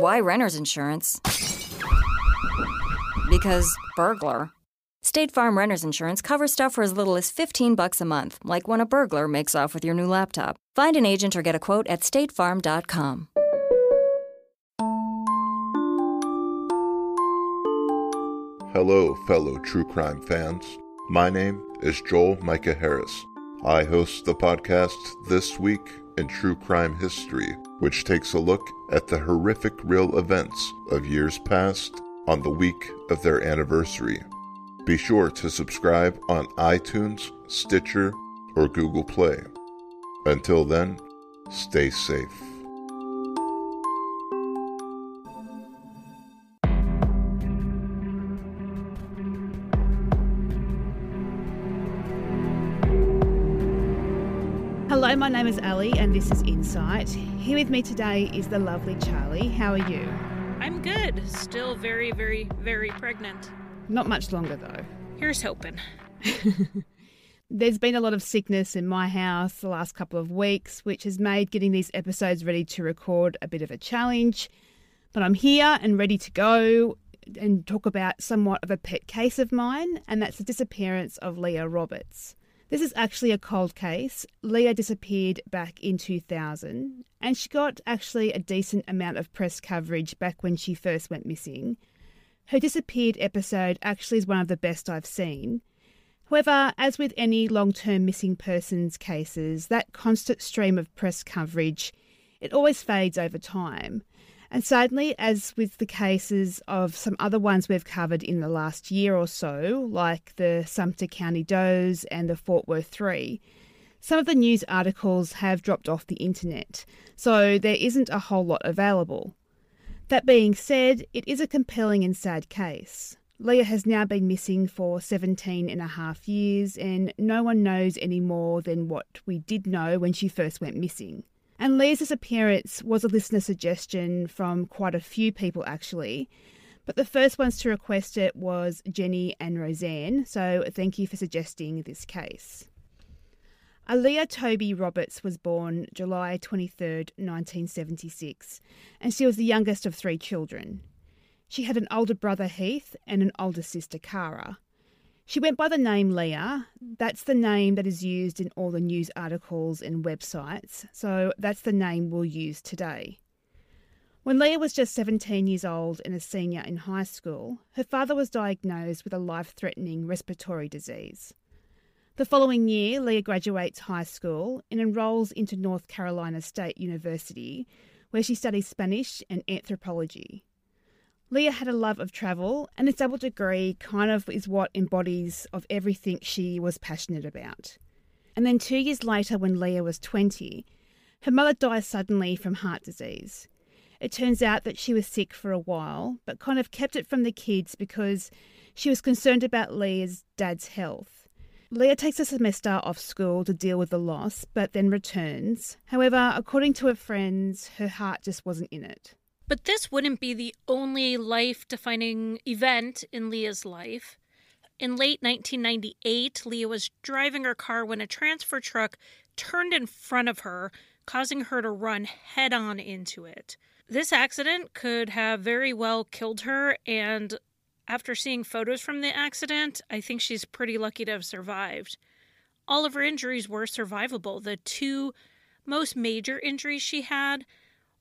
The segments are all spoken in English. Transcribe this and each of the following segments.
Why renter's insurance? Because burglar. State Farm renter's insurance covers stuff for as little as 15 bucks a month, like when a burglar makes off with your new laptop. Find an agent or get a quote at statefarm.com. Hello, fellow true crime fans. My name is Joel Micah Harris. I host the podcast This Week in True Crime History, which takes a look at the horrific real events of years past on the week of their anniversary. Be sure to subscribe on iTunes, Stitcher, or Google Play. Until then, stay safe. My name is Ali, and this is Insight. Here with me today is the lovely Charlie. How are you? I'm good. Still very, very, very pregnant. Not much longer, though. Here's hoping. There's been a lot of sickness in my house the last couple of weeks, which has made getting these episodes ready to record a bit of a challenge. But I'm here and ready to go and talk about somewhat of a pet case of mine, and that's the disappearance of Leah Roberts. This is actually a cold case. Leah disappeared back in 2000, and she got actually a decent amount of press coverage back when she first went missing. Her disappeared episode actually is one of the best I've seen. However, as with any long term missing persons cases, that constant stream of press coverage it always fades over time. And sadly, as with the cases of some other ones we've covered in the last year or so, like the Sumter County Does and the Fort Worth Three, some of the news articles have dropped off the internet, so there isn't a whole lot available. That being said, it is a compelling and sad case. Leah has now been missing for 17 and a half years, and no one knows any more than what we did know when she first went missing. And Leah's appearance was a listener suggestion from quite a few people actually. But the first ones to request it was Jenny and Roseanne, so thank you for suggesting this case. Aaliyah Toby Roberts was born July 23, 1976, and she was the youngest of three children. She had an older brother Heath and an older sister Kara. She went by the name Leah. That's the name that is used in all the news articles and websites, so that's the name we'll use today. When Leah was just 17 years old and a senior in high school, her father was diagnosed with a life threatening respiratory disease. The following year, Leah graduates high school and enrolls into North Carolina State University, where she studies Spanish and anthropology. Leah had a love of travel, and this double degree kind of is what embodies of everything she was passionate about. And then two years later, when Leah was 20, her mother dies suddenly from heart disease. It turns out that she was sick for a while, but kind of kept it from the kids because she was concerned about Leah's dad's health. Leah takes a semester off school to deal with the loss, but then returns. However, according to her friends, her heart just wasn't in it. But this wouldn't be the only life defining event in Leah's life. In late 1998, Leah was driving her car when a transfer truck turned in front of her, causing her to run head on into it. This accident could have very well killed her, and after seeing photos from the accident, I think she's pretty lucky to have survived. All of her injuries were survivable. The two most major injuries she had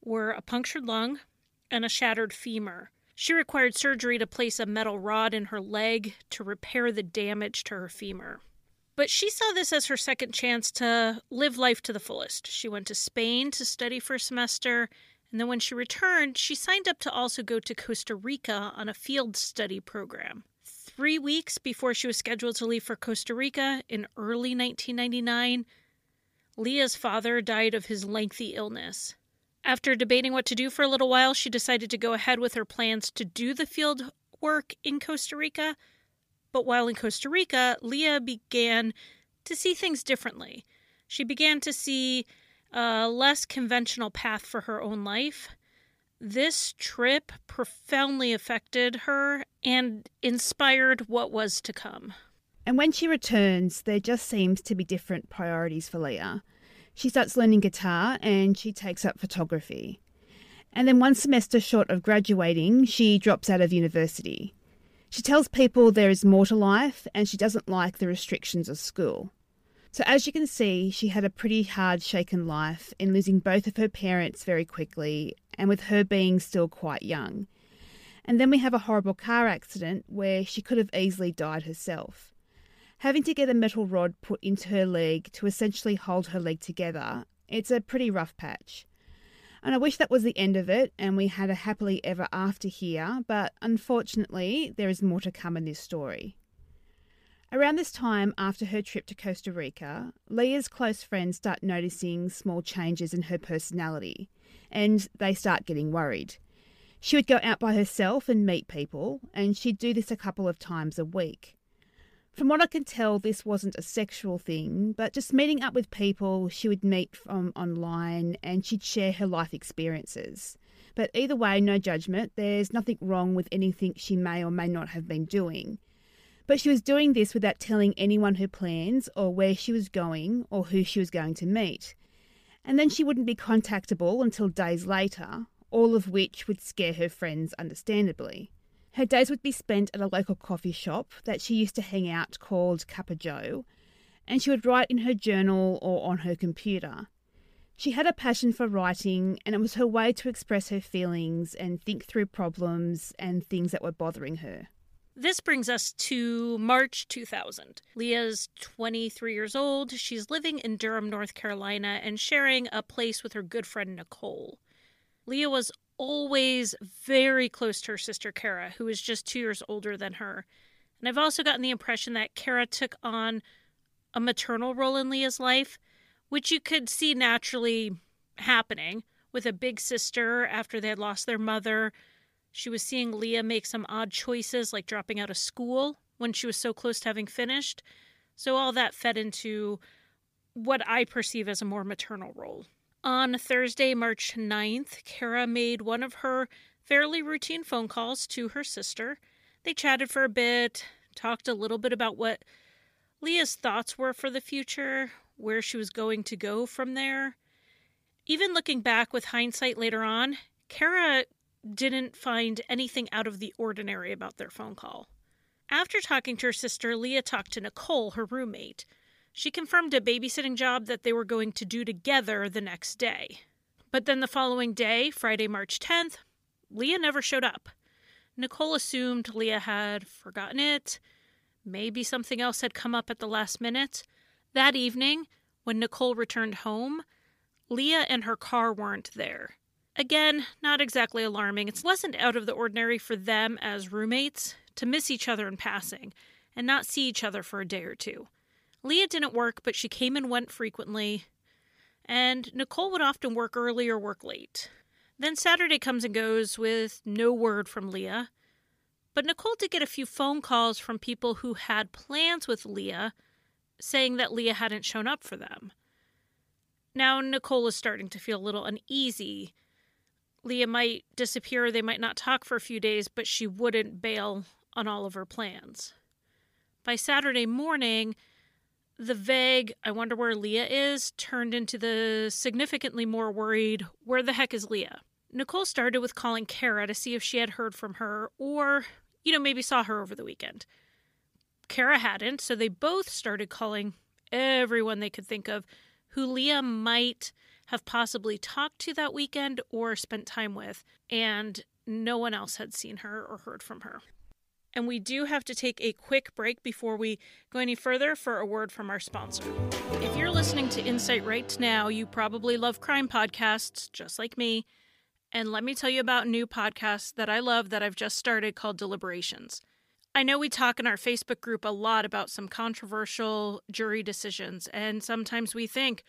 were a punctured lung and a shattered femur. She required surgery to place a metal rod in her leg to repair the damage to her femur. But she saw this as her second chance to live life to the fullest. She went to Spain to study for a semester, and then when she returned, she signed up to also go to Costa Rica on a field study program. Three weeks before she was scheduled to leave for Costa Rica in early 1999, Leah's father died of his lengthy illness. After debating what to do for a little while, she decided to go ahead with her plans to do the field work in Costa Rica. But while in Costa Rica, Leah began to see things differently. She began to see a less conventional path for her own life. This trip profoundly affected her and inspired what was to come. And when she returns, there just seems to be different priorities for Leah. She starts learning guitar and she takes up photography. And then one semester short of graduating, she drops out of university. She tells people there is more to life and she doesn't like the restrictions of school. So, as you can see, she had a pretty hard shaken life in losing both of her parents very quickly and with her being still quite young. And then we have a horrible car accident where she could have easily died herself. Having to get a metal rod put into her leg to essentially hold her leg together, it's a pretty rough patch. And I wish that was the end of it and we had a happily ever after here, but unfortunately, there is more to come in this story. Around this time, after her trip to Costa Rica, Leah's close friends start noticing small changes in her personality, and they start getting worried. She would go out by herself and meet people, and she'd do this a couple of times a week. From what I can tell, this wasn't a sexual thing, but just meeting up with people she would meet from online and she'd share her life experiences. But either way, no judgment. There's nothing wrong with anything she may or may not have been doing. But she was doing this without telling anyone her plans or where she was going or who she was going to meet. And then she wouldn't be contactable until days later, all of which would scare her friends understandably. Her days would be spent at a local coffee shop that she used to hang out called Cuppa Joe, and she would write in her journal or on her computer. She had a passion for writing, and it was her way to express her feelings and think through problems and things that were bothering her. This brings us to March 2000. Leah's 23 years old. She's living in Durham, North Carolina, and sharing a place with her good friend Nicole. Leah was always very close to her sister Kara, who is just two years older than her. And I've also gotten the impression that Kara took on a maternal role in Leah's life, which you could see naturally happening with a big sister after they had lost their mother she was seeing Leah make some odd choices, like dropping out of school when she was so close to having finished. So all that fed into what I perceive as a more maternal role. On Thursday, March 9th, Kara made one of her fairly routine phone calls to her sister. They chatted for a bit, talked a little bit about what Leah's thoughts were for the future, where she was going to go from there. Even looking back with hindsight later on, Kara didn't find anything out of the ordinary about their phone call. After talking to her sister, Leah talked to Nicole, her roommate. She confirmed a babysitting job that they were going to do together the next day. But then the following day, Friday, March 10th, Leah never showed up. Nicole assumed Leah had forgotten it. Maybe something else had come up at the last minute. That evening, when Nicole returned home, Leah and her car weren't there. Again, not exactly alarming. It wasn't out of the ordinary for them as roommates to miss each other in passing and not see each other for a day or two. Leah didn't work, but she came and went frequently, and Nicole would often work early or work late. Then Saturday comes and goes with no word from Leah. But Nicole did get a few phone calls from people who had plans with Leah saying that Leah hadn't shown up for them. Now Nicole is starting to feel a little uneasy Leah might disappear, they might not talk for a few days, but she wouldn't bail on all of her plans. By Saturday morning, the vague, I wonder where Leah is, turned into the significantly more worried, where the heck is Leah? Nicole started with calling Kara to see if she had heard from her or, you know, maybe saw her over the weekend. Kara hadn't, so they both started calling everyone they could think of who Leah might have possibly talked to that weekend or spent time with, and no one else had seen her or heard from her. And we do have to take a quick break before we go any further for a word from our sponsor. If you're listening to Insight right now, you probably love crime podcasts, just like me. And let me tell you about a new podcast that I love that I've just started called Deliberations. I know we talk in our Facebook group a lot about some controversial jury decisions, and sometimes we think,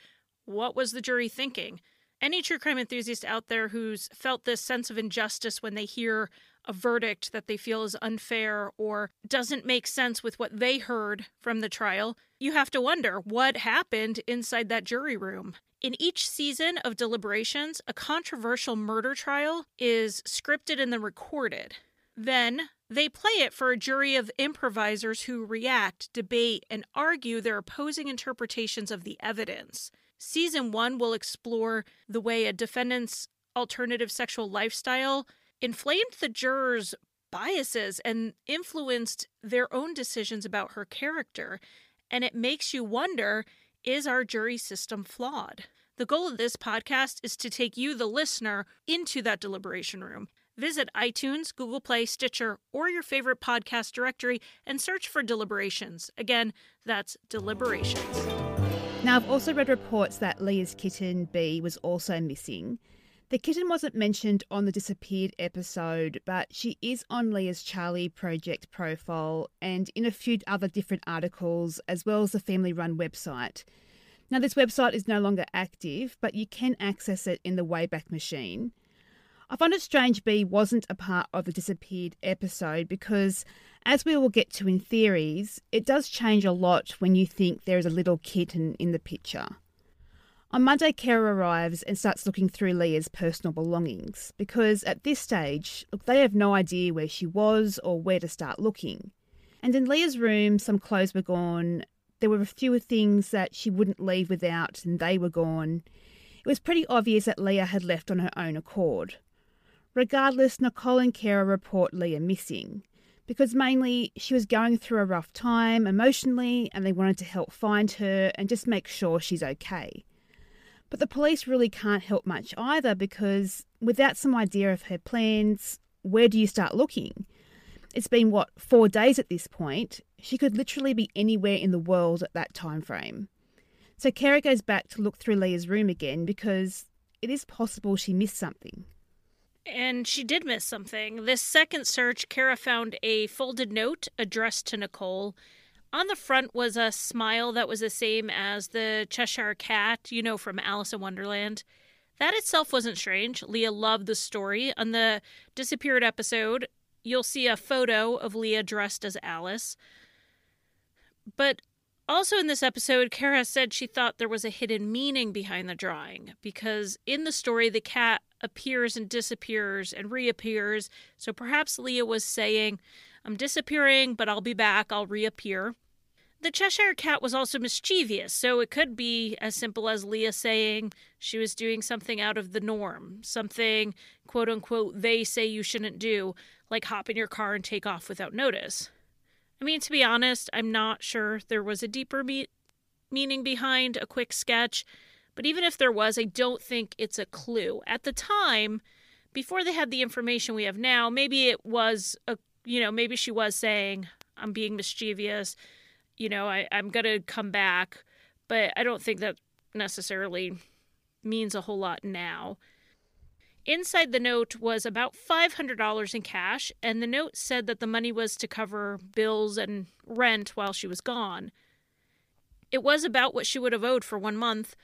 what was the jury thinking? Any true crime enthusiast out there who's felt this sense of injustice when they hear a verdict that they feel is unfair or doesn't make sense with what they heard from the trial, you have to wonder what happened inside that jury room. In each season of deliberations, a controversial murder trial is scripted and then recorded. Then they play it for a jury of improvisers who react, debate, and argue their opposing interpretations of the evidence. Season one will explore the way a defendant's alternative sexual lifestyle inflamed the jurors' biases and influenced their own decisions about her character. And it makes you wonder is our jury system flawed? The goal of this podcast is to take you, the listener, into that deliberation room. Visit iTunes, Google Play, Stitcher, or your favorite podcast directory and search for Deliberations. Again, that's Deliberations. Now, I've also read reports that Leah's kitten B was also missing. The kitten wasn't mentioned on the disappeared episode, but she is on Leah's Charley Project profile and in a few other different articles, as well as the family run website. Now, this website is no longer active, but you can access it in the Wayback Machine. I find it strange B wasn't a part of the disappeared episode because, as we will get to in theories, it does change a lot when you think there is a little kitten in the picture. On Monday, Kara arrives and starts looking through Leah's personal belongings because at this stage, look, they have no idea where she was or where to start looking. And in Leah's room, some clothes were gone. There were a few things that she wouldn't leave without, and they were gone. It was pretty obvious that Leah had left on her own accord. Regardless, Nicole and Kara report Leah missing because mainly she was going through a rough time emotionally and they wanted to help find her and just make sure she's okay. But the police really can't help much either because without some idea of her plans, where do you start looking? It's been what, four days at this point. She could literally be anywhere in the world at that time frame. So Kara goes back to look through Leah's room again because it is possible she missed something. And she did miss something. This second search, Kara found a folded note addressed to Nicole on the front was a smile that was the same as the Cheshire Cat, you know, from Alice in Wonderland. That itself wasn't strange. Leah loved the story. On the disappeared episode, you'll see a photo of Leah dressed as Alice. But also in this episode, Kara said she thought there was a hidden meaning behind the drawing because in the story, the cat appears and disappears and reappears. So perhaps Leah was saying, I'm disappearing, but I'll be back. I'll reappear. The Cheshire Cat was also mischievous, so it could be as simple as Leah saying she was doing something out of the norm, something quote unquote they say you shouldn't do, like hop in your car and take off without notice. I mean, to be honest, I'm not sure there was a deeper me- meaning behind a quick sketch, but even if there was, I don't think it's a clue. At the time, before they had the information we have now, maybe it was a you know, maybe she was saying, I'm being mischievous, you know, I, I'm going to come back. But I don't think that necessarily means a whole lot now. Inside the note was about $500 in cash, and the note said that the money was to cover bills and rent while she was gone. It was about what she would have owed for one month.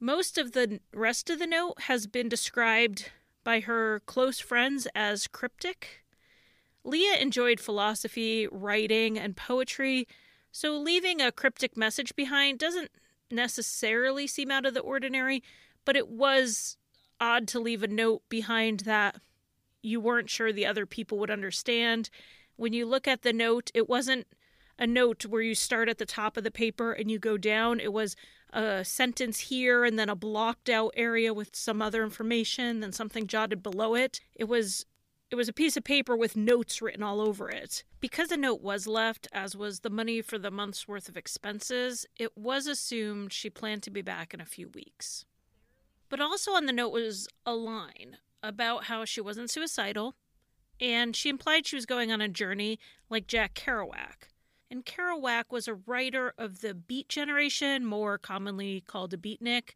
Most of the rest of the note has been described by her close friends as cryptic. Leah enjoyed philosophy, writing, and poetry, so leaving a cryptic message behind doesn't necessarily seem out of the ordinary, but it was odd to leave a note behind that you weren't sure the other people would understand. When you look at the note, it wasn't a note where you start at the top of the paper and you go down. It was a sentence here and then a blocked out area with some other information, then something jotted below it. It was it was a piece of paper with notes written all over it. Because a note was left, as was the money for the month's worth of expenses, it was assumed she planned to be back in a few weeks. But also on the note was a line about how she wasn't suicidal, and she implied she was going on a journey like Jack Kerouac. And Kerouac was a writer of the Beat generation, more commonly called a beatnik.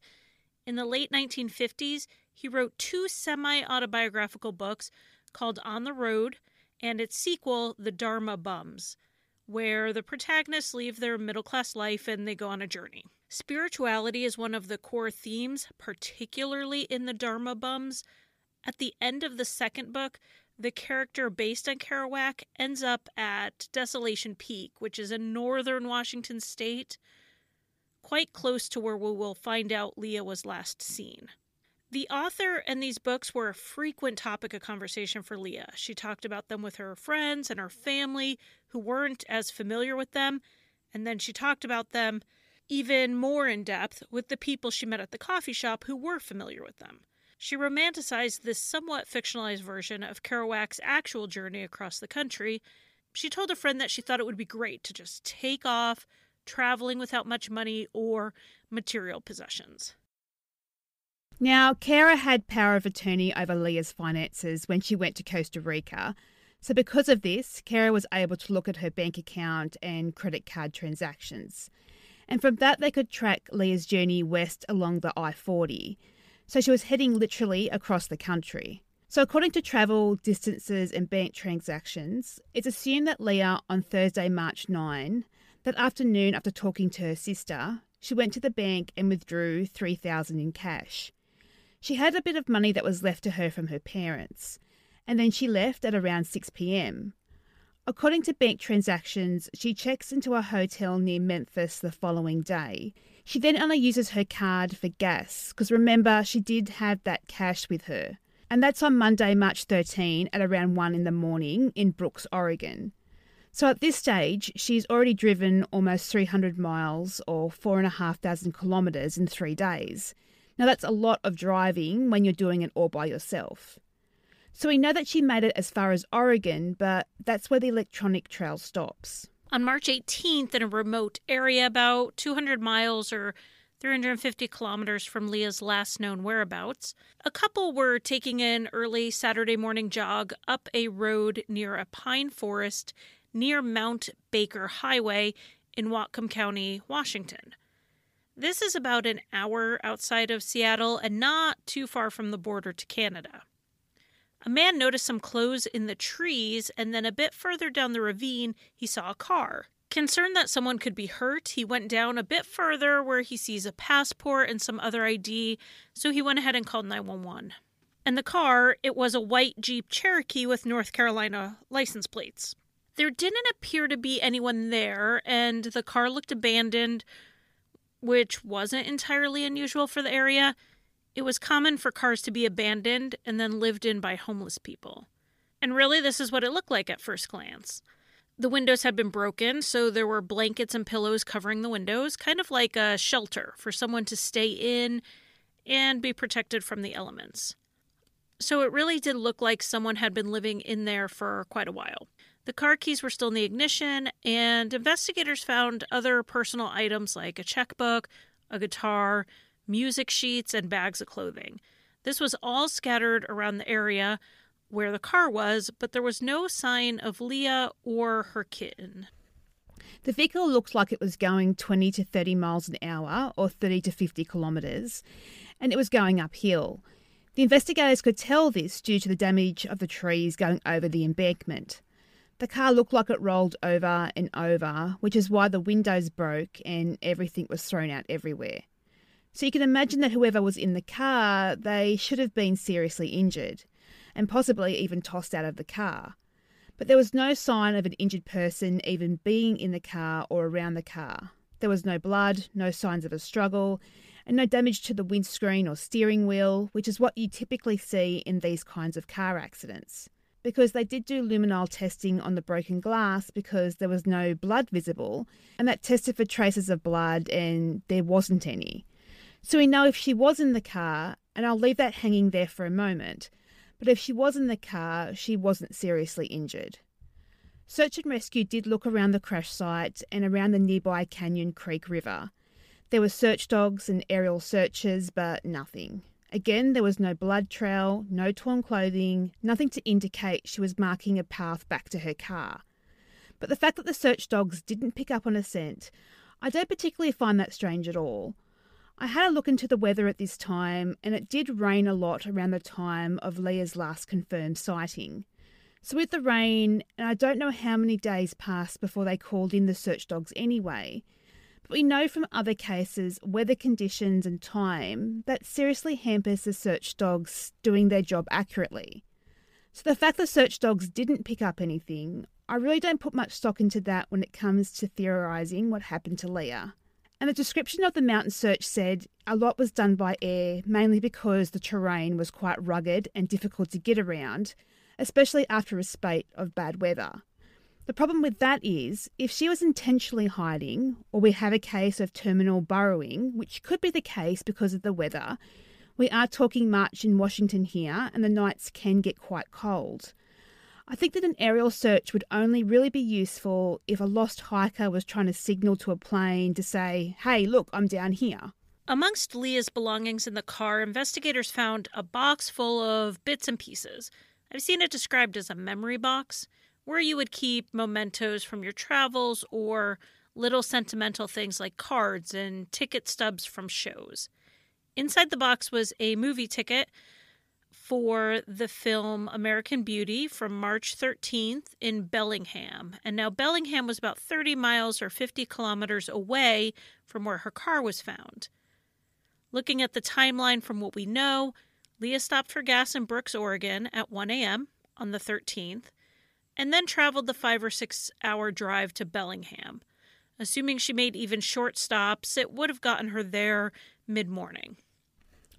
In the late 1950s, he wrote two semi autobiographical books called On the Road and its sequel, The Dharma Bums, where the protagonists leave their middle class life and they go on a journey. Spirituality is one of the core themes, particularly in The Dharma Bums. At the end of the second book, the character based on Kerouac ends up at Desolation Peak, which is in northern Washington state, quite close to where we will find out Leah was last seen. The author and these books were a frequent topic of conversation for Leah. She talked about them with her friends and her family who weren't as familiar with them, and then she talked about them even more in depth with the people she met at the coffee shop who were familiar with them. She romanticized this somewhat fictionalized version of Kerouac's actual journey across the country. She told a friend that she thought it would be great to just take off, traveling without much money or material possessions. Now, Kara had power of attorney over Leah's finances when she went to Costa Rica. So, because of this, Kara was able to look at her bank account and credit card transactions. And from that, they could track Leah's journey west along the I 40. So, she was heading literally across the country. So, according to travel, distances, and bank transactions, it's assumed that Leah, on Thursday, March 9, that afternoon after talking to her sister, she went to the bank and withdrew 3000 in cash. She had a bit of money that was left to her from her parents, and then she left at around 6 pm. According to bank transactions, she checks into a hotel near Memphis the following day. She then only uses her card for gas, because remember, she did have that cash with her. And that's on Monday, March 13 at around 1 in the morning in Brooks, Oregon. So at this stage, she's already driven almost 300 miles or 4,500 kilometres in three days. Now, that's a lot of driving when you're doing it all by yourself. So we know that she made it as far as Oregon, but that's where the electronic trail stops. On March 18th, in a remote area about 200 miles or 350 kilometers from Leah's last known whereabouts, a couple were taking an early Saturday morning jog up a road near a pine forest near Mount Baker Highway in Whatcom County, Washington. This is about an hour outside of Seattle and not too far from the border to Canada. A man noticed some clothes in the trees, and then a bit further down the ravine, he saw a car. Concerned that someone could be hurt, he went down a bit further where he sees a passport and some other ID, so he went ahead and called 911. And the car, it was a white Jeep Cherokee with North Carolina license plates. There didn't appear to be anyone there, and the car looked abandoned which wasn't entirely unusual for the area, it was common for cars to be abandoned and then lived in by homeless people. And really, this is what it looked like at first glance. The windows had been broken, so there were blankets and pillows covering the windows, kind of like a shelter for someone to stay in and be protected from the elements. So it really did look like someone had been living in there for quite a while. The car keys were still in the ignition, and investigators found other personal items like a checkbook, a guitar, music sheets, and bags of clothing. This was all scattered around the area where the car was, but there was no sign of Leah or her kitten. The vehicle looked like it was going 20 to 30 miles an hour or 30 to 50 kilometres, and it was going uphill. The investigators could tell this due to the damage of the trees going over the embankment. The car looked like it rolled over and over, which is why the windows broke and everything was thrown out everywhere. So you can imagine that whoever was in the car, they should have been seriously injured and possibly even tossed out of the car. But there was no sign of an injured person even being in the car or around the car. There was no blood, no signs of a struggle, and no damage to the windscreen or steering wheel, which is what you typically see in these kinds of car accidents because they did do luminol testing on the broken glass because there was no blood visible, and that tested for traces of blood, and there wasn't any. So we know if she was in the car, and I'll leave that hanging there for a moment, but if she was in the car, she wasn't seriously injured. Search and rescue did look around the crash site and around the nearby Canyon Creek River. There were search dogs and aerial searches, but nothing. Again, there was no blood trail, no torn clothing, nothing to indicate she was marking a path back to her car. But the fact that the search dogs didn't pick up on a scent, I don't particularly find that strange at all. I had a look into the weather at this time, and it did rain a lot around the time of Leah's last confirmed sighting. So, with the rain, and I don't know how many days passed before they called in the search dogs anyway, we know from other cases, weather conditions and time, that seriously hampers the search dogs doing their job accurately. So the fact the search dogs didn't pick up anything, I really don't put much stock into that when it comes to theorising what happened to Leah. And the description of the mountain search said a lot was done by air, mainly because the terrain was quite rugged and difficult to get around, especially after a spate of bad weather. The problem with that is, if she was intentionally hiding, or we have a case of terminal burrowing, which could be the case because of the weather, We are talking March in Washington here, and the nights can get quite cold. I think that an aerial search would only really be useful if a lost hiker was trying to signal to a plane to say, hey, look, I'm down here. Amongst Leah's belongings in the car, investigators found a box full of bits and pieces. I've seen it described as a memory box, where you would keep mementos from your travels or little sentimental things like cards and ticket stubs from shows. Inside the box was a movie ticket for the film American Beauty from March 13th in Bellingham. And now Bellingham was about 30 miles or 50 kilometers away from where her car was found. Looking at the timeline from what we know, Leah stopped for gas in Brooks, Oregon at 1 a.m. on the 13th, and then traveled the five or six hour drive to Bellingham. Assuming she made even short stops, it would have gotten her there mid morning.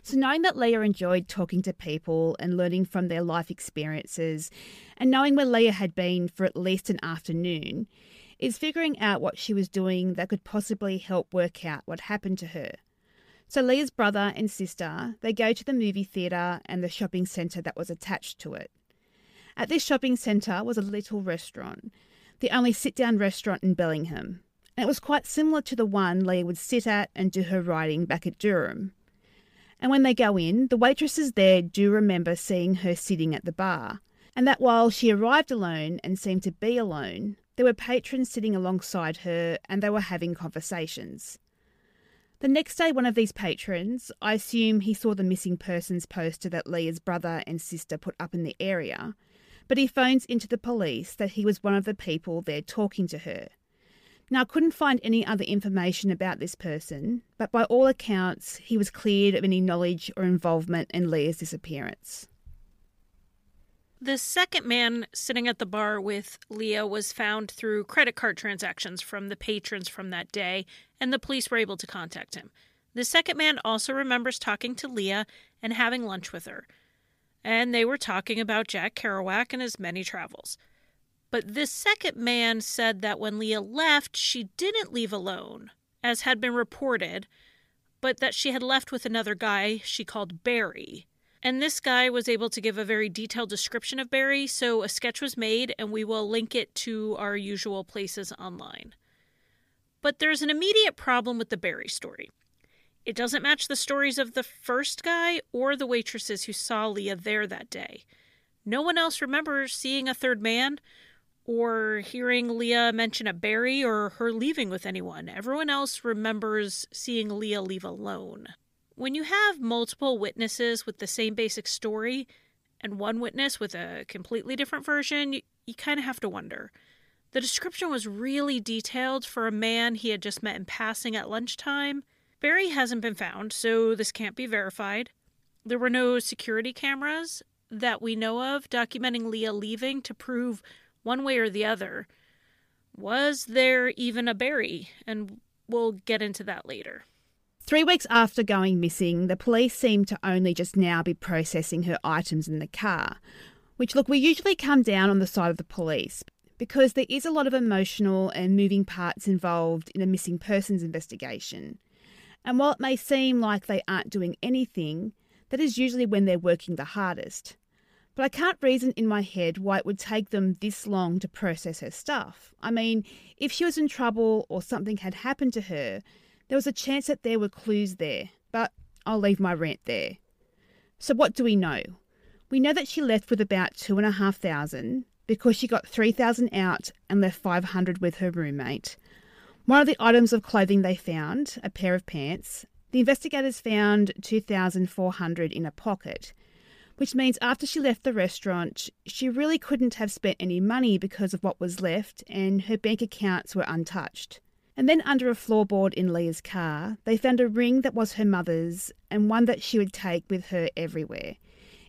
So, knowing that Leah enjoyed talking to people and learning from their life experiences, and knowing where Leah had been for at least an afternoon, is figuring out what she was doing that could possibly help work out what happened to her. So, Leah's brother and sister, they go to the movie theatre and the shopping centre that was attached to it. At this shopping centre was a little restaurant, the only sit down restaurant in Bellingham, and it was quite similar to the one Leah would sit at and do her writing back at Durham. And when they go in, the waitresses there do remember seeing her sitting at the bar, and that while she arrived alone and seemed to be alone, there were patrons sitting alongside her and they were having conversations. The next day, one of these patrons, I assume he saw the missing persons poster that Leah's brother and sister put up in the area, but he phones into the police that he was one of the people there talking to her. Now, I couldn't find any other information about this person, but by all accounts, he was cleared of any knowledge or involvement in Leah's disappearance. The second man sitting at the bar with Leah was found through credit card transactions from the patrons from that day, and the police were able to contact him. The second man also remembers talking to Leah and having lunch with her, and they were talking about Jack Kerouac and his many travels. But this second man said that when Leah left, she didn't leave alone, as had been reported, but that she had left with another guy she called Barry. And this guy was able to give a very detailed description of Barry, so a sketch was made, and we will link it to our usual places online. But there's an immediate problem with the Barry story. It doesn't match the stories of the first guy or the waitresses who saw Leah there that day. No one else remembers seeing a third man or hearing Leah mention a Barry or her leaving with anyone. Everyone else remembers seeing Leah leave alone. When you have multiple witnesses with the same basic story and one witness with a completely different version, you, you kind of have to wonder. The description was really detailed for a man he had just met in passing at lunchtime. Barry hasn't been found, so this can't be verified. There were no security cameras that we know of documenting Leah leaving to prove one way or the other. Was there even a Barry? And we'll get into that later. Three weeks after going missing, the police seem to only just now be processing her items in the car. Which, look, we usually come down on the side of the police because there is a lot of emotional and moving parts involved in a missing persons investigation. And while it may seem like they aren't doing anything, that is usually when they're working the hardest. But I can't reason in my head why it would take them this long to process her stuff. I mean, if she was in trouble or something had happened to her, there was a chance that there were clues there. But I'll leave my rant there. So, what do we know? We know that she left with about two and a half thousand because she got 3,000 out and left 500 with her roommate. One of the items of clothing they found, a pair of pants, the investigators found 2,400 in a pocket which means after she left the restaurant, she really couldn't have spent any money because of what was left, and her bank accounts were untouched. And then, under a floorboard in Leah's car, they found a ring that was her mother's and one that she would take with her everywhere.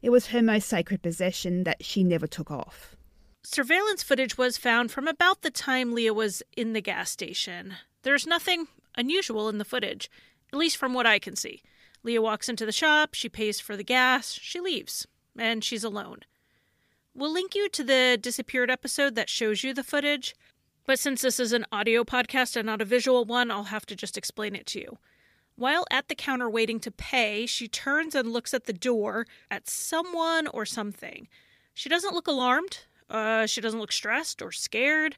It was her most sacred possession that she never took off. Surveillance footage was found from about the time Leah was in the gas station. There's nothing unusual in the footage, at least from what I can see. Leah walks into the shop, she pays for the gas, she leaves, and she's alone. We'll link you to the disappeared episode that shows you the footage, but since this is an audio podcast and not a visual one, I'll have to just explain it to you. While at the counter waiting to pay, she turns and looks at the door at someone or something. She doesn't look alarmed, uh, she doesn't look stressed or scared,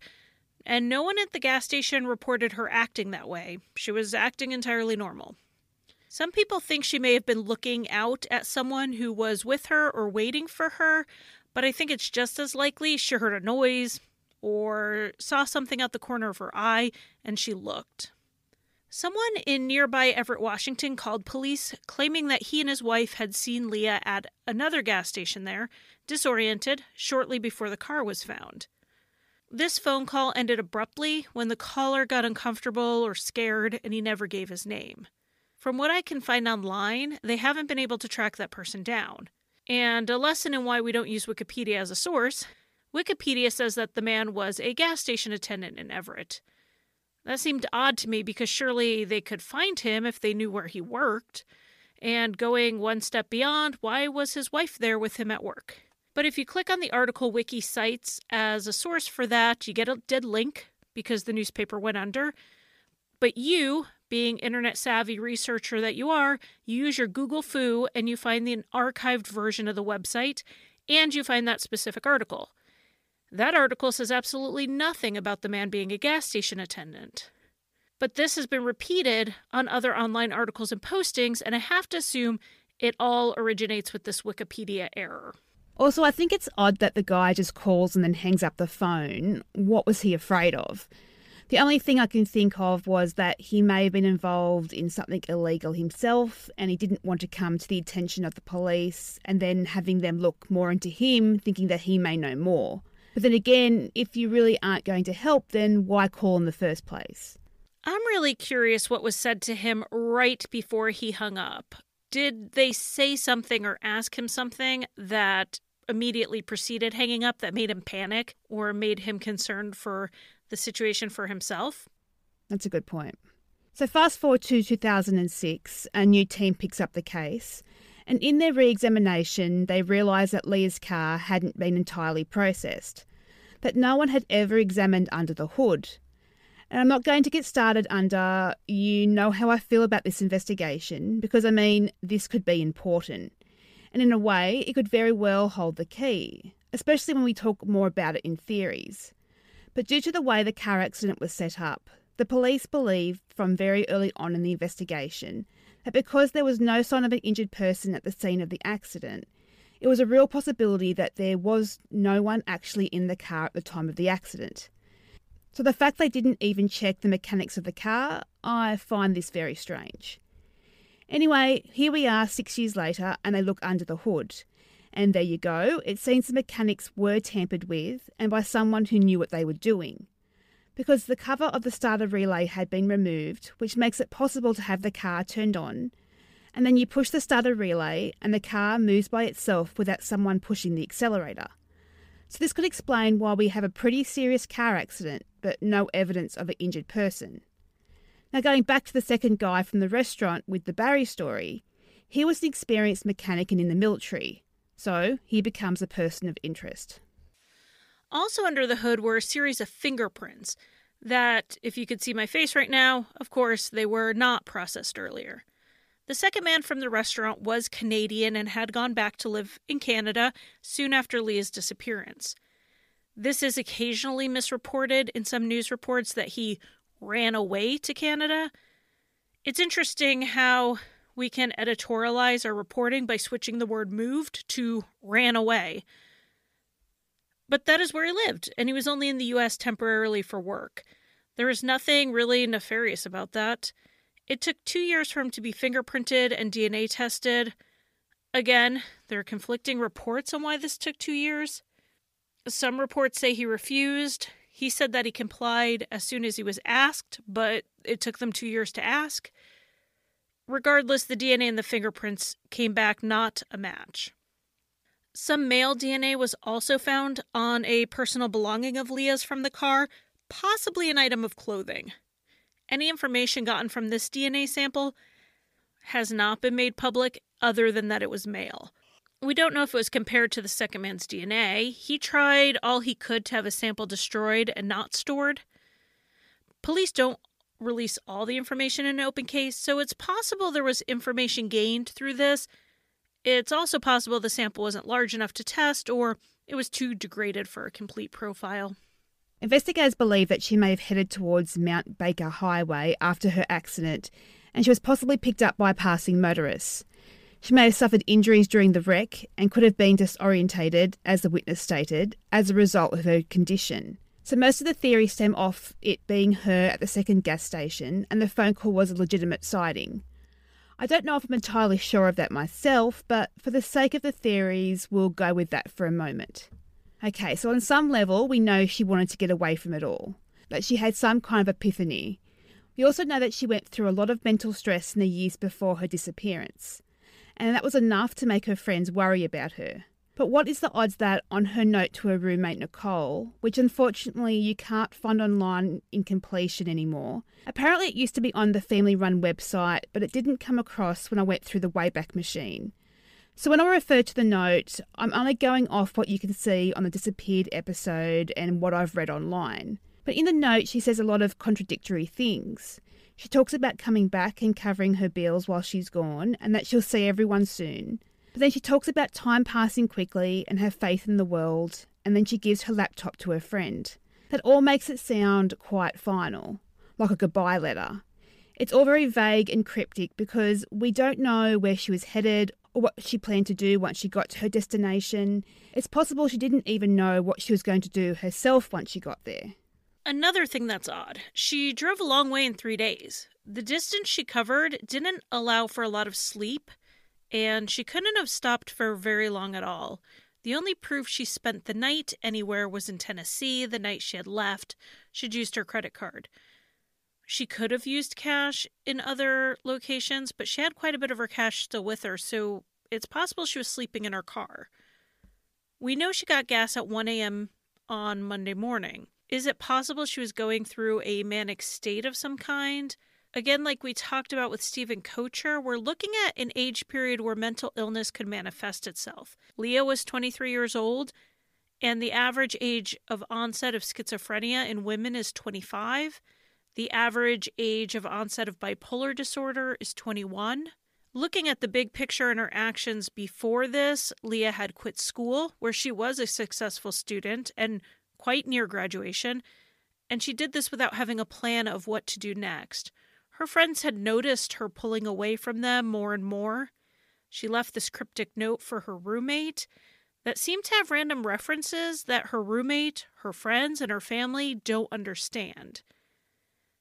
and no one at the gas station reported her acting that way. She was acting entirely normal. Some people think she may have been looking out at someone who was with her or waiting for her, but I think it's just as likely she heard a noise or saw something out the corner of her eye and she looked. Someone in nearby Everett, Washington called police claiming that he and his wife had seen Leah at another gas station there, disoriented, shortly before the car was found. This phone call ended abruptly when the caller got uncomfortable or scared and he never gave his name. From what I can find online, they haven't been able to track that person down. And a lesson in why we don't use Wikipedia as a source Wikipedia says that the man was a gas station attendant in Everett. That seemed odd to me because surely they could find him if they knew where he worked. And going one step beyond, why was his wife there with him at work? But if you click on the article Wiki cites as a source for that, you get a dead link because the newspaper went under. But you, being internet savvy researcher that you are, you use your Google Fu and you find the archived version of the website and you find that specific article. That article says absolutely nothing about the man being a gas station attendant. But this has been repeated on other online articles and postings, and I have to assume it all originates with this Wikipedia error. Also, I think it's odd that the guy just calls and then hangs up the phone. What was he afraid of? The only thing I can think of was that he may have been involved in something illegal himself and he didn't want to come to the attention of the police and then having them look more into him, thinking that he may know more. But then again, if you really aren't going to help, then why call in the first place? I'm really curious what was said to him right before he hung up. Did they say something or ask him something that immediately preceded hanging up that made him panic or made him concerned for the situation for himself? That's a good point. So, fast forward to 2006, a new team picks up the case, and in their re examination, they realised that Leah's car hadn't been entirely processed, that no one had ever examined under the hood. And I'm not going to get started under, you know how I feel about this investigation, because I mean, this could be important. And in a way, it could very well hold the key, especially when we talk more about it in theories. But due to the way the car accident was set up, the police believed from very early on in the investigation that because there was no sign of an injured person at the scene of the accident, it was a real possibility that there was no one actually in the car at the time of the accident. So the fact they didn't even check the mechanics of the car, I find this very strange. Anyway, here we are six years later, and they look under the hood. And there you go, it seems the mechanics were tampered with and by someone who knew what they were doing. Because the cover of the starter relay had been removed, which makes it possible to have the car turned on, and then you push the starter relay and the car moves by itself without someone pushing the accelerator. So, this could explain why we have a pretty serious car accident but no evidence of an injured person. Now, going back to the second guy from the restaurant with the Barry story, he was an experienced mechanic and in the military, so he becomes a person of interest. Also, under the hood were a series of fingerprints that, if you could see my face right now, of course, they were not processed earlier. The second man from the restaurant was Canadian and had gone back to live in Canada soon after Leah's disappearance. This is occasionally misreported in some news reports that he ran away to Canada. It's interesting how we can editorialize our reporting by switching the word moved to ran away. But that is where he lived, and he was only in the US temporarily for work. There is nothing really nefarious about that. It took two years for him to be fingerprinted and DNA tested. Again, there are conflicting reports on why this took two years. Some reports say he refused. He said that he complied as soon as he was asked, but it took them two years to ask. Regardless, the DNA and the fingerprints came back not a match. Some male DNA was also found on a personal belonging of Leah's from the car, possibly an item of clothing. Any information gotten from this DNA sample has not been made public other than that it was male. We don't know if it was compared to the second man's DNA. He tried all he could to have a sample destroyed and not stored. Police don't release all the information in an open case, so it's possible there was information gained through this. It's also possible the sample wasn't large enough to test or it was too degraded for a complete profile. Investigators believe that she may have headed towards Mount Baker Highway after her accident and she was possibly picked up by passing motorists. She may have suffered injuries during the wreck and could have been disorientated, as the witness stated, as a result of her condition. So most of the theories stem off it being her at the second gas station, and the phone call was a legitimate sighting. I don't know if I'm entirely sure of that myself, but for the sake of the theories, we'll go with that for a moment. Okay, so on some level, we know she wanted to get away from it all, that she had some kind of epiphany. We also know that she went through a lot of mental stress in the years before her disappearance and that was enough to make her friends worry about her. But what is the odds that on her note to her roommate Nicole, which unfortunately you can't find online in completion anymore, apparently it used to be on the family run website, but it didn't come across when I went through the Wayback Machine. So when I refer to the note, I'm only going off what you can see on the disappeared episode and what I've read online. But in the note, she says a lot of contradictory things. She talks about coming back and covering her bills while she's gone and that she'll see everyone soon. But then she talks about time passing quickly and her faith in the world, and then she gives her laptop to her friend. That all makes it sound quite final, like a goodbye letter. It's all very vague and cryptic because we don't know where she was headed or what she planned to do once she got to her destination. It's possible she didn't even know what she was going to do herself once she got there. Another thing that's odd she drove a long way in three days. The distance she covered didn't allow for a lot of sleep, and she couldn't have stopped for very long at all. The only proof she spent the night anywhere was in Tennessee the night she had left. She'd used her credit card. She could have used cash in other locations, but she had quite a bit of her cash still with her, so it's possible she was sleeping in her car. We know she got gas at 1 a.m. on Monday morning. Is it possible she was going through a manic state of some kind? Again, like we talked about with Steven Koecher, we're looking at an age period where mental illness could manifest itself. Leah was 23 years old, and the average age of onset of schizophrenia in women is 25. The average age of onset of bipolar disorder is 21. Looking at the big picture and her actions before this, Leah had quit school, where she was a successful student and quite near graduation, and she did this without having a plan of what to do next. Her friends had noticed her pulling away from them more and more. She left this cryptic note for her roommate that seemed to have random references that her roommate, her friends, and her family don't understand.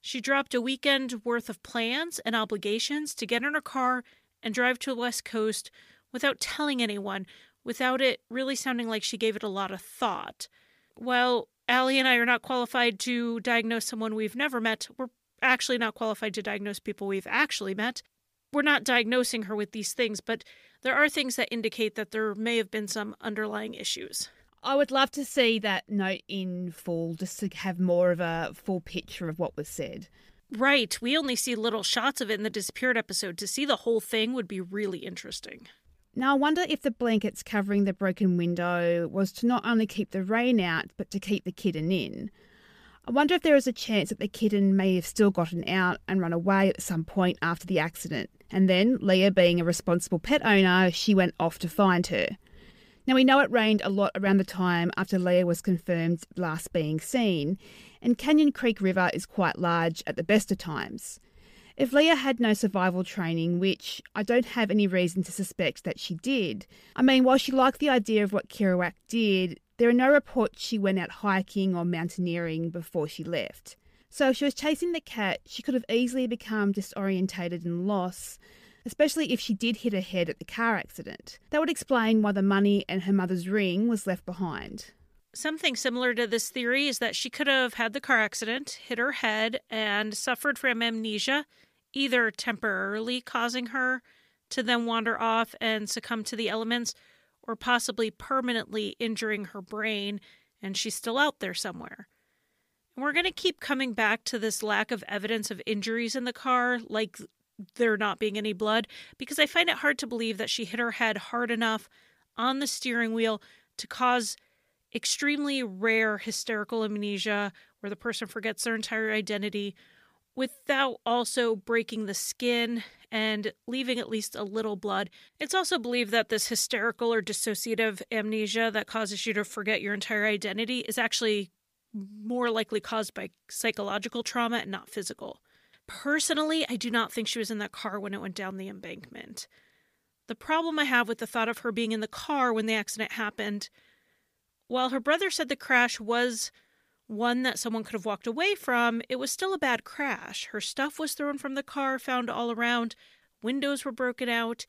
She dropped a weekend worth of plans and obligations to get in her car and drive to the West Coast without telling anyone, without it really sounding like she gave it a lot of thought. Well, Allie and I are not qualified to diagnose someone we've never met. We're actually not qualified to diagnose people we've actually met. We're not diagnosing her with these things, but there are things that indicate that there may have been some underlying issues. I would love to see that note in full just to have more of a full picture of what was said. Right. We only see little shots of it in the disappeared episode. To see the whole thing would be really interesting. Now, I wonder if the blankets covering the broken window was to not only keep the rain out, but to keep the kitten in. I wonder if there is a chance that the kitten may have still gotten out and run away at some point after the accident, and then, Leah being a responsible pet owner, she went off to find her. Now, we know it rained a lot around the time after Leah was confirmed last being seen, and Canyon Creek River is quite large at the best of times. If Leah had no survival training, which I don't have any reason to suspect that she did, I mean, while she liked the idea of what Kerouac did, there are no reports she went out hiking or mountaineering before she left. So if she was chasing the cat, she could have easily become disorientated and lost, especially if she did hit her head at the car accident. That would explain why the money and her mother's ring was left behind. Something similar to this theory is that she could have had the car accident, hit her head, and suffered from amnesia, either temporarily causing her to then wander off and succumb to the elements, or possibly permanently injuring her brain and she's still out there somewhere. And we're going to keep coming back to this lack of evidence of injuries in the car, like there not being any blood, because I find it hard to believe that she hit her head hard enough on the steering wheel to cause extremely rare hysterical amnesia where the person forgets their entire identity without also breaking the skin and leaving at least a little blood. It's also believed that this hysterical or dissociative amnesia that causes you to forget your entire identity is actually more likely caused by psychological trauma and not physical. Personally, I do not think she was in that car when it went down the embankment. The problem I have with the thought of her being in the car when the accident happened, while her brother said the crash was one that someone could have walked away from, it was still a bad crash. Her stuff was thrown from the car, found all around, windows were broken out.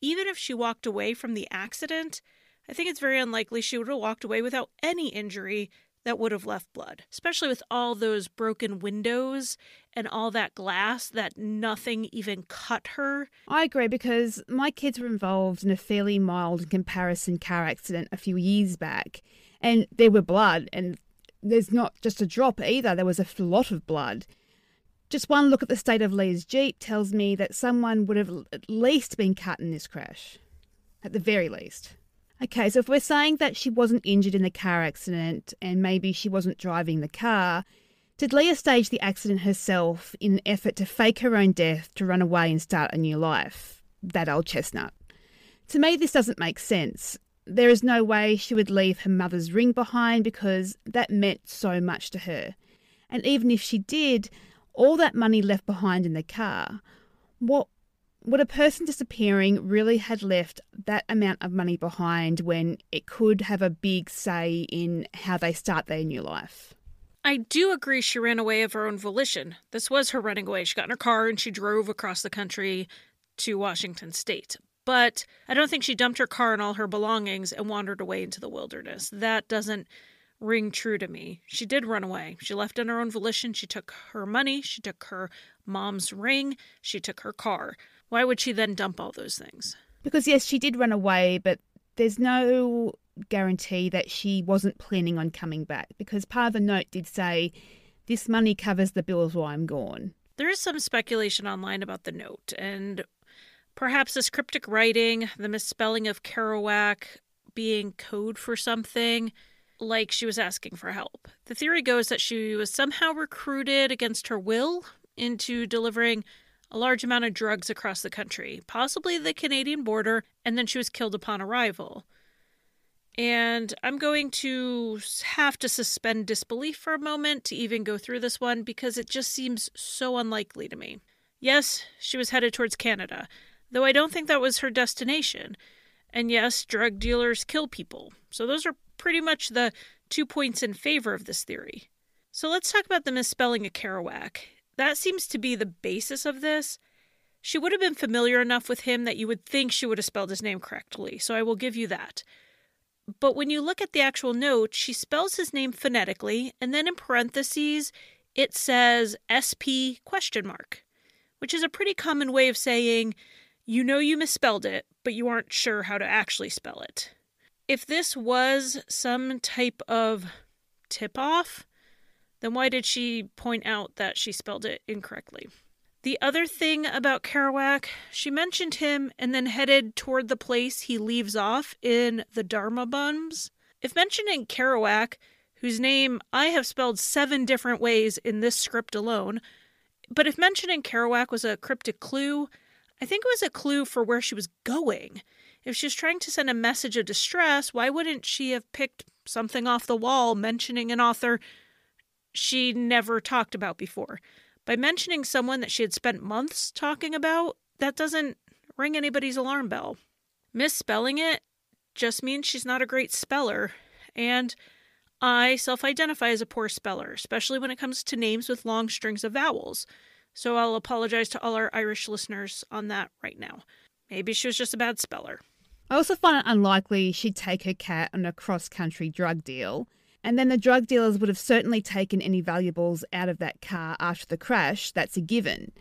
Even if she walked away from the accident, I think it's very unlikely she would have walked away without any injury that would have left blood, especially with all those broken windows and all that glass that nothing even cut her. I agree because my kids were involved in a fairly mild in comparison car accident a few years back, and there were blood, and there's not just a drop either, there was a lot of blood. Just one look at the state of Leah's Jeep tells me that someone would have at least been cut in this crash. At the very least. Okay, so if we're saying that she wasn't injured in the car accident and maybe she wasn't driving the car, did Leah stage the accident herself in an effort to fake her own death to run away and start a new life? That old chestnut. To me, this doesn't make sense. There is no way she would leave her mother's ring behind because that meant so much to her. And even if she did, all that money left behind in the car, what would a person disappearing really had left that amount of money behind when it could have a big say in how they start their new life? I do agree she ran away of her own volition. This was her running away. She got in her car and she drove across the country to Washington state. But I don't think she dumped her car and all her belongings and wandered away into the wilderness. That doesn't ring true to me. She did run away. She left on her own volition. She took her money. She took her mom's ring. She took her car. Why would she then dump all those things? Because, yes, she did run away, but there's no guarantee that she wasn't planning on coming back because part of the note did say, This money covers the bills while I'm gone. There is some speculation online about the note, and perhaps this cryptic writing, the misspelling of Kerouac being code for something, like she was asking for help. The theory goes that she was somehow recruited against her will into delivering a large amount of drugs across the country, possibly the Canadian border, and then she was killed upon arrival. And I'm going to have to suspend disbelief for a moment to even go through this one because it just seems so unlikely to me. Yes, she was headed towards Canada, though I don't think that was her destination. And yes, drug dealers kill people. So those are pretty much the two points in favor of this theory. So let's talk about the misspelling of Kerouac. That seems to be the basis of this. She would have been familiar enough with him that you would think she would have spelled his name correctly, so I will give you that. But when you look at the actual note, she spells his name phonetically, and then in parentheses, it says SP question mark, which is a pretty common way of saying you know you misspelled it, but you aren't sure how to actually spell it. If this was some type of tip off, then why did she point out that she spelled it incorrectly? The other thing about Kerouac, she mentioned him and then headed toward the place he leaves off in the Dharma Bums. If mentioning Kerouac, whose name I have spelled seven different ways in this script alone, but if mentioning Kerouac was a cryptic clue, I think it was a clue for where she was going. If she was trying to send a message of distress, why wouldn't she have picked something off the wall mentioning an author she never talked about before. By mentioning someone that she had spent months talking about, that doesn't ring anybody's alarm bell. Misspelling it just means she's not a great speller, and I self identify as a poor speller, especially when it comes to names with long strings of vowels. So I'll apologize to all our Irish listeners on that right now. Maybe she was just a bad speller. I also find it unlikely she'd take her cat on a cross country drug deal. And then the drug dealers would have certainly taken any valuables out of that car after the crash. That's a given.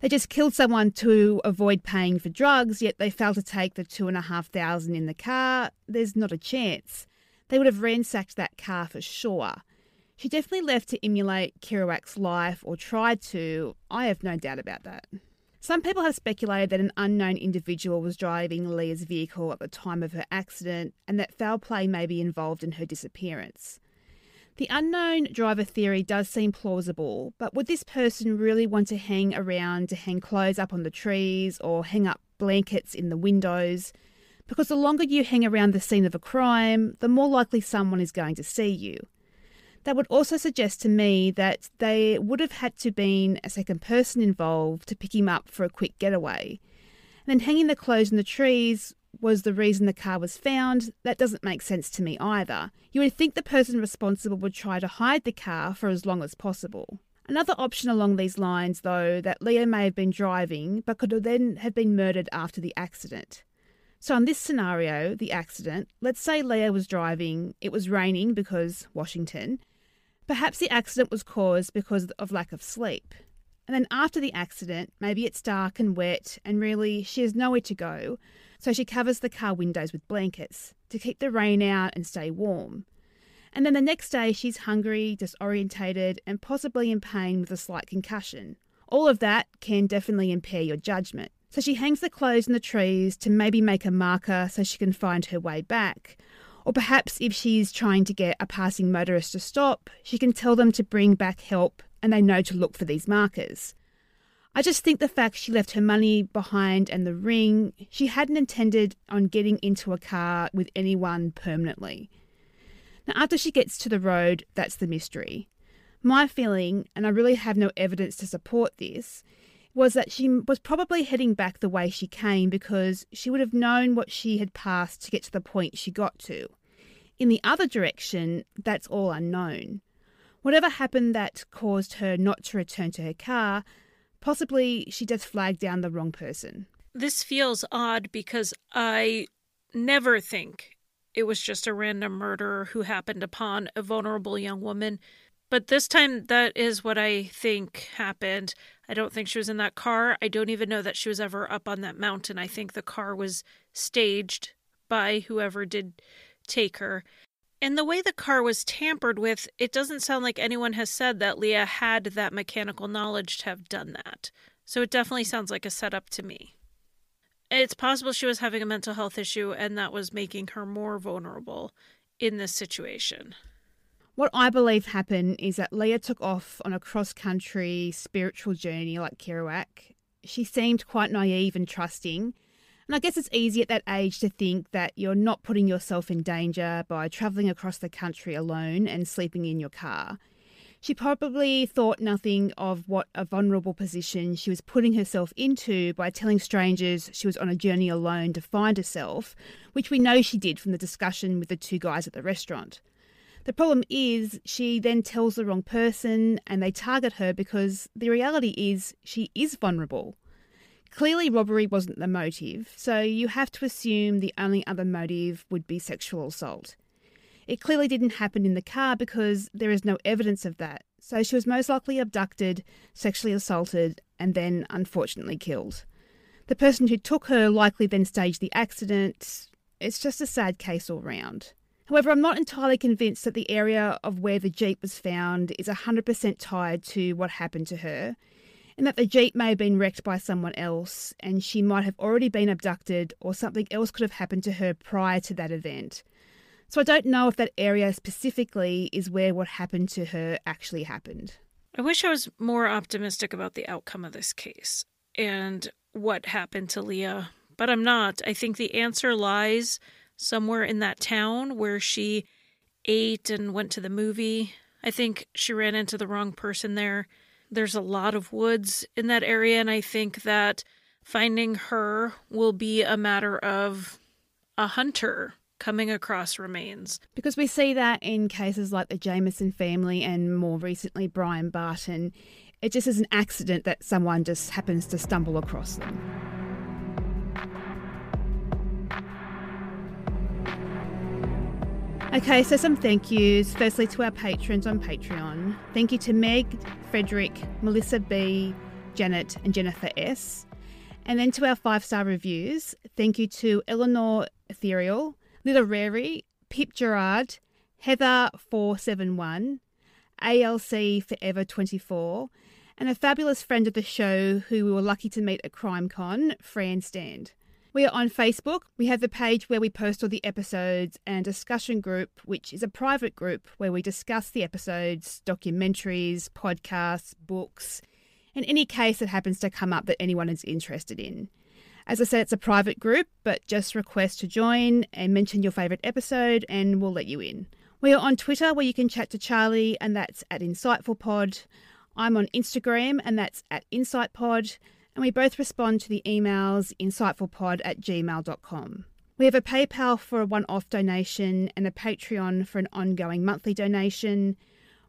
They just killed someone to avoid paying for drugs, yet they failed to take the two and a half thousand in the car. There's not a chance. They would have ransacked that car for sure. She definitely left to emulate Kerouac's life or tried to. I have no doubt about that. Some people have speculated that an unknown individual was driving Leah's vehicle at the time of her accident and that foul play may be involved in her disappearance. The unknown driver theory does seem plausible, but would this person really want to hang around to hang clothes up on the trees or hang up blankets in the windows? Because the longer you hang around the scene of a crime, the more likely someone is going to see you. That would also suggest to me that they would have had to been a second person involved to pick him up for a quick getaway. And then hanging the clothes in the trees was the reason the car was found, that doesn't make sense to me either. You would think the person responsible would try to hide the car for as long as possible. Another option along these lines, though, that Leah may have been driving but could then have been murdered after the accident. So, in this scenario, the accident, let's say Leah was driving, it was raining because Washington. Perhaps the accident was caused because of lack of sleep. And then after the accident, maybe it's dark and wet, and really she has nowhere to go, so she covers the car windows with blankets to keep the rain out and stay warm. And then the next day, she's hungry, disorientated, and possibly in pain with a slight concussion. All of that can definitely impair your judgment. So she hangs the clothes in the trees to maybe make a marker so she can find her way back. Or perhaps if she's trying to get a passing motorist to stop, she can tell them to bring back help and they know to look for these markers. I just think the fact she left her money behind and the ring, she hadn't intended on getting into a car with anyone permanently. Now, after she gets to the road, that's the mystery. My feeling, and I really have no evidence to support this, was that she was probably heading back the way she came because she would have known what she had passed to get to the point she got to. In the other direction, that's all unknown. Whatever happened that caused her not to return to her car, Possibly she just flagged down the wrong person. This feels odd because I never think it was just a random murderer who happened upon a vulnerable young woman. But this time, that is what I think happened. I don't think she was in that car. I don't even know that she was ever up on that mountain. I think the car was staged by whoever did take her. And the way the car was tampered with, it doesn't sound like anyone has said that Leah had that mechanical knowledge to have done that. So it definitely mm-hmm. sounds like a setup to me. It's possible she was having a mental health issue and that was making her more vulnerable in this situation. What I believe happened is that Leah took off on a cross country spiritual journey like Kerouac. She seemed quite naive and trusting and I guess it's easy at that age to think that you're not putting yourself in danger by travelling across the country alone and sleeping in your car. She probably thought nothing of what a vulnerable position she was putting herself into by telling strangers she was on a journey alone to find herself, which we know she did from the discussion with the two guys at the restaurant. The problem is, she then tells the wrong person and they target her because the reality is she is vulnerable. Clearly, robbery wasn't the motive, so you have to assume the only other motive would be sexual assault. It clearly didn't happen in the car because there is no evidence of that, so she was most likely abducted, sexually assaulted, and then unfortunately killed. The person who took her likely then staged the accident. It's just a sad case all round. However, I'm not entirely convinced that the area of where the Jeep was found is 100% tied to what happened to her and that the Jeep may have been wrecked by someone else and she might have already been abducted or something else could have happened to her prior to that event. So I don't know if that area specifically is where what happened to her actually happened. I wish I was more optimistic about the outcome of this case and what happened to Leah, but I'm not. I think the answer lies somewhere in that town where she ate and went to the movie. I think she ran into the wrong person there there's a lot of woods in that area, and I think that finding her will be a matter of a hunter coming across remains. Because we see that in cases like the Jamison family and more recently Brian Barton. It just is an accident that someone just happens to stumble across them. Okay, so some thank yous. Firstly, to our patrons on Patreon. Thank you to Meg, Frederick, Melissa B, Janet, and Jennifer S. And then to our five star reviews. Thank you to Eleanor Ethereal, Little Rary, Pip Gerard, Heather471, ALC Forever 24, and a fabulous friend of the show who we were lucky to meet at CrimeCon, Fran Stand. We are on Facebook. We have the page where we post all the episodes and discussion group, which is a private group where we discuss the episodes, documentaries, podcasts, books, and any case that happens to come up that anyone is interested in. As I said, it's a private group, but just request to join and mention your favourite episode, and we'll let you in. We are on Twitter where you can chat to Charlie, and that's at InsightfulPod. I'm on Instagram, and that's at InsightPod and we both respond to the emails insightfulpod at gmail.com. We have a PayPal for a one off donation and a Patreon for an ongoing monthly donation.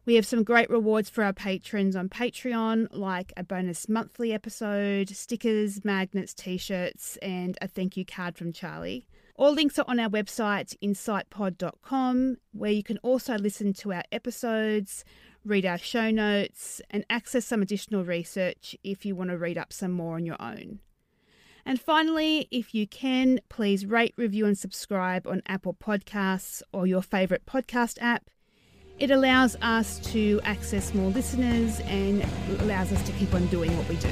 We have some great rewards for our patrons on Patreon, like a bonus monthly episode, stickers, magnets, t shirts, and a thank you card from Charlie. All links are on our website, insightpod.com, where you can also listen to our episodes, read our show notes, and access some additional research if you want to read up some more on your own. And finally, if you can, please rate, review, and subscribe on Apple Podcasts or your favourite podcast app. It allows us to access more listeners and allows us to keep on doing what we do.